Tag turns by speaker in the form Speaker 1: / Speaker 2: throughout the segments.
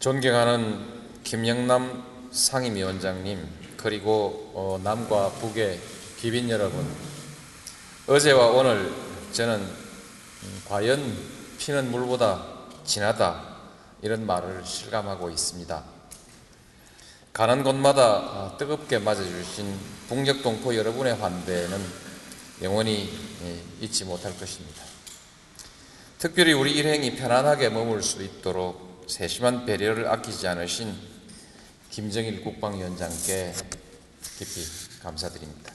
Speaker 1: 존경하는 김영남 상임위원장님 그리고 어, 남과 북의 귀빈 여러분 어제와 오늘 저는 음, 과연 피는 물보다 진하다 이런 말을 실감하고 있습니다. 가는 곳마다 어, 뜨겁게 맞아주신 북녘 동포 여러분의 환대는 영원히 예, 잊지 못할 것입니다. 특별히 우리 일행이 편안하게 머물 수 있도록 세심한 배려를 아끼지 않으신 김정일 국방위원장께 깊이 감사드립니다.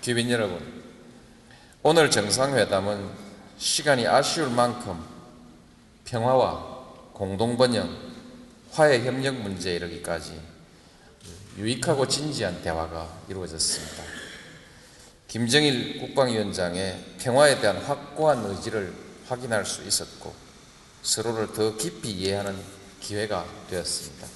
Speaker 1: 귀빈 여러분, 오늘 정상회담은 시간이 아쉬울 만큼 평화와 공동번영, 화해 협력 문제에 이르기까지 유익하고 진지한 대화가 이루어졌습니다. 김정일 국방위원장의 평화에 대한 확고한 의지를 확인할 수 있었고 서로를 더 깊이 이해하는 기회가 되었습니다.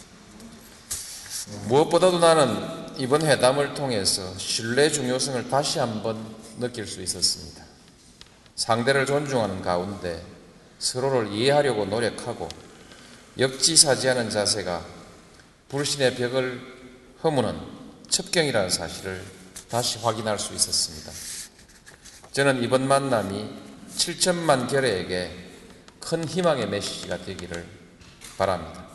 Speaker 1: 무엇보다도 나는 이번 회담을 통해서 신뢰 중요성을 다시 한번 느낄 수 있었습니다. 상대를 존중하는 가운데 서로를 이해하려고 노력하고 역지사지하는 자세가 불신의 벽을 허무는 첩경이라는 사실을 다시 확인할 수 있었습니다. 저는 이번 만남이 7천만 결의에게 큰 희망의 메시지가 되기를 바랍니다.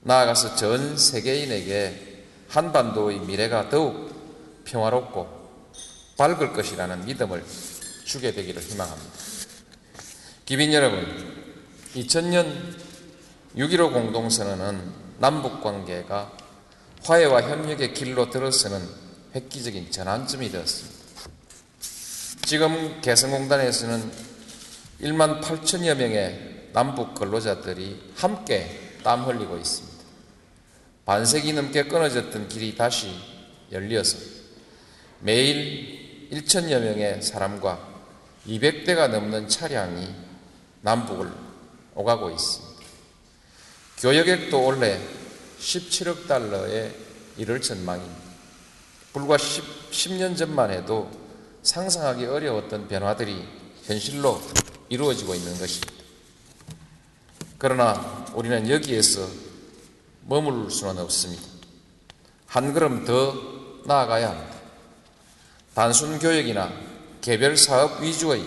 Speaker 1: 나아가서 전 세계인에게 한반도의 미래가 더욱 평화롭고 밝을 것이라는 믿음을 주게 되기를 희망합니다. 기빈 여러분, 2000년 6.15 공동선언은 남북 관계가 화해와 협력의 길로 들어서는 획기적인 전환점이 되었습니다. 지금 개성공단에서는 1만 8천여 명의 남북 근로자들이 함께 땀 흘리고 있습니다. 반세기 넘게 끊어졌던 길이 다시 열려서 매일 1천여 명의 사람과 200대가 넘는 차량이 남북을 오가고 있습니다. 교역액도 올해 17억 달러에 이를 전망입니다. 불과 10, 10 년 전만 해도 상상하기 어려웠던 변화들이 현실로 이루어지고 있는 것입니다. 그러나 우리는 여기에서 머물 수는 없습니다. 한 걸음 더 나아가야 합니다. 단순 교역이나 개별 사업 위주의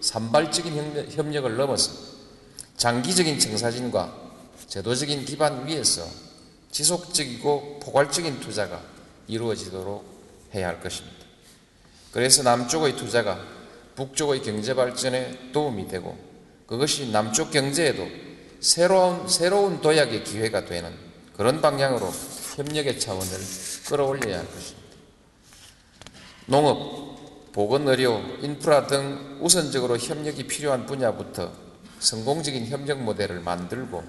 Speaker 1: 산발적인 협력을 넘어서 장기적인 청사진과 제도적인 기반 위에서 지속적이고 포괄적인 투자가 이루어지도록 해야 할 것입니다. 그래서 남쪽의 투자가 북쪽의 경제 발전에 도움이 되고 그것이 남쪽 경제에도 새로운, 새로운 도약의 기회가 되는 그런 방향으로 협력의 차원을 끌어올려야 할 것입니다. 농업, 보건의료, 인프라 등 우선적으로 협력이 필요한 분야부터 성공적인 협력 모델을 만들고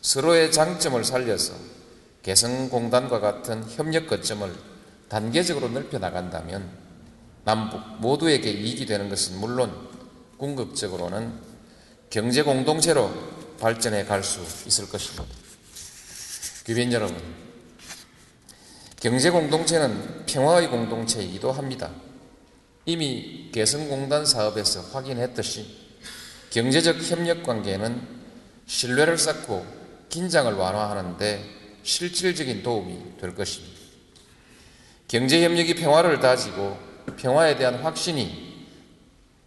Speaker 1: 서로의 장점을 살려서 개성공단과 같은 협력 거점을 단계적으로 넓혀 나간다면 남북 모두에게 이익이 되는 것은 물론 궁극적으로는 경제 공동체로 발전해 갈 수 있을 것입니다. 귀빈 여러분, 경제 공동체는 평화의 공동체이기도 합니다. 이미 개성공단 사업에서 확인했듯이 경제적 협력 관계는 신뢰를 쌓고 긴장을 완화하는데 실질적인 도움이 될 것입니다. 경제협력이 평화를 다지고 평화에 대한 확신이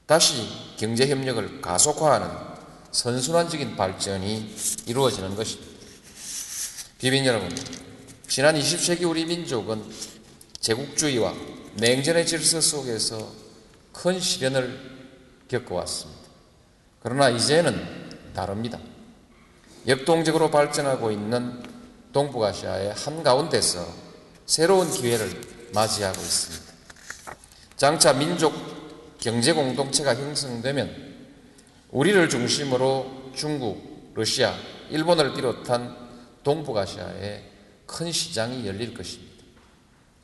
Speaker 1: 다시 경제협력을 가속화하는 선순환적인 발전이 이루어지는 것입니다. 비빈 여러분, 지난 20세기 우리 민족은 제국주의와 냉전의 질서 속에서 큰 시련을 겪어왔습니다. 그러나 이제는 다릅니다. 역동적으로 발전하고 있는 동북아시아의 한가운데서 새로운 기회를 맞이하고 있습니다. 장차 민족 경제 공동체가 형성되면 우리를 중심으로 중국, 러시아, 일본을 비롯한 동북아시아에 큰 시장이 열릴 것입니다.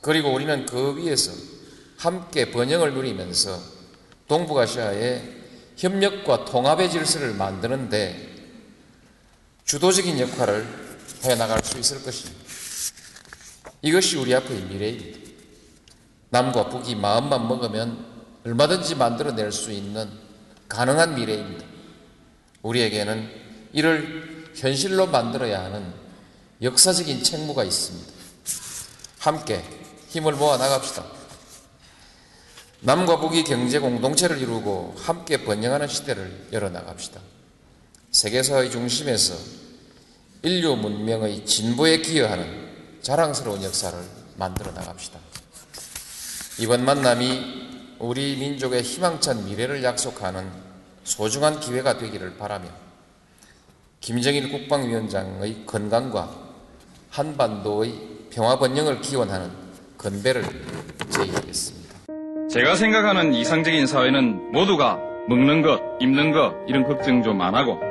Speaker 1: 그리고 우리는 그 위에서 함께 번영을 누리면서 동북아시아의 협력과 통합의 질서를 만드는데 주도적인 역할을 해 나갈 수 있을 것입니다. 이것이 우리 앞의 미래입니다. 남과 북이 마음만 먹으면 얼마든지 만들어낼 수 있는 가능한 미래입니다. 우리에게는 이를 현실로 만들어야 하는 역사적인 책무가 있습니다. 함께 힘을 모아 나갑시다. 남과 북이 경제 공동체를 이루고 함께 번영하는 시대를 열어나갑시다. 세계사의 중심에서 인류 문명의 진보에 기여하는 자랑스러운 역사를 만들어 나갑시다. 이번 만남이 우리 민족의 희망찬 미래를 약속하는 소중한 기회가 되기를 바라며 김정일 국방위원장의 건강과 한반도의 평화 번영을 기원하는 건배를 제의하겠습니다.
Speaker 2: 제가 생각하는 이상적인 사회는 모두가 먹는 것, 입는 것 이런 걱정 좀 안 하고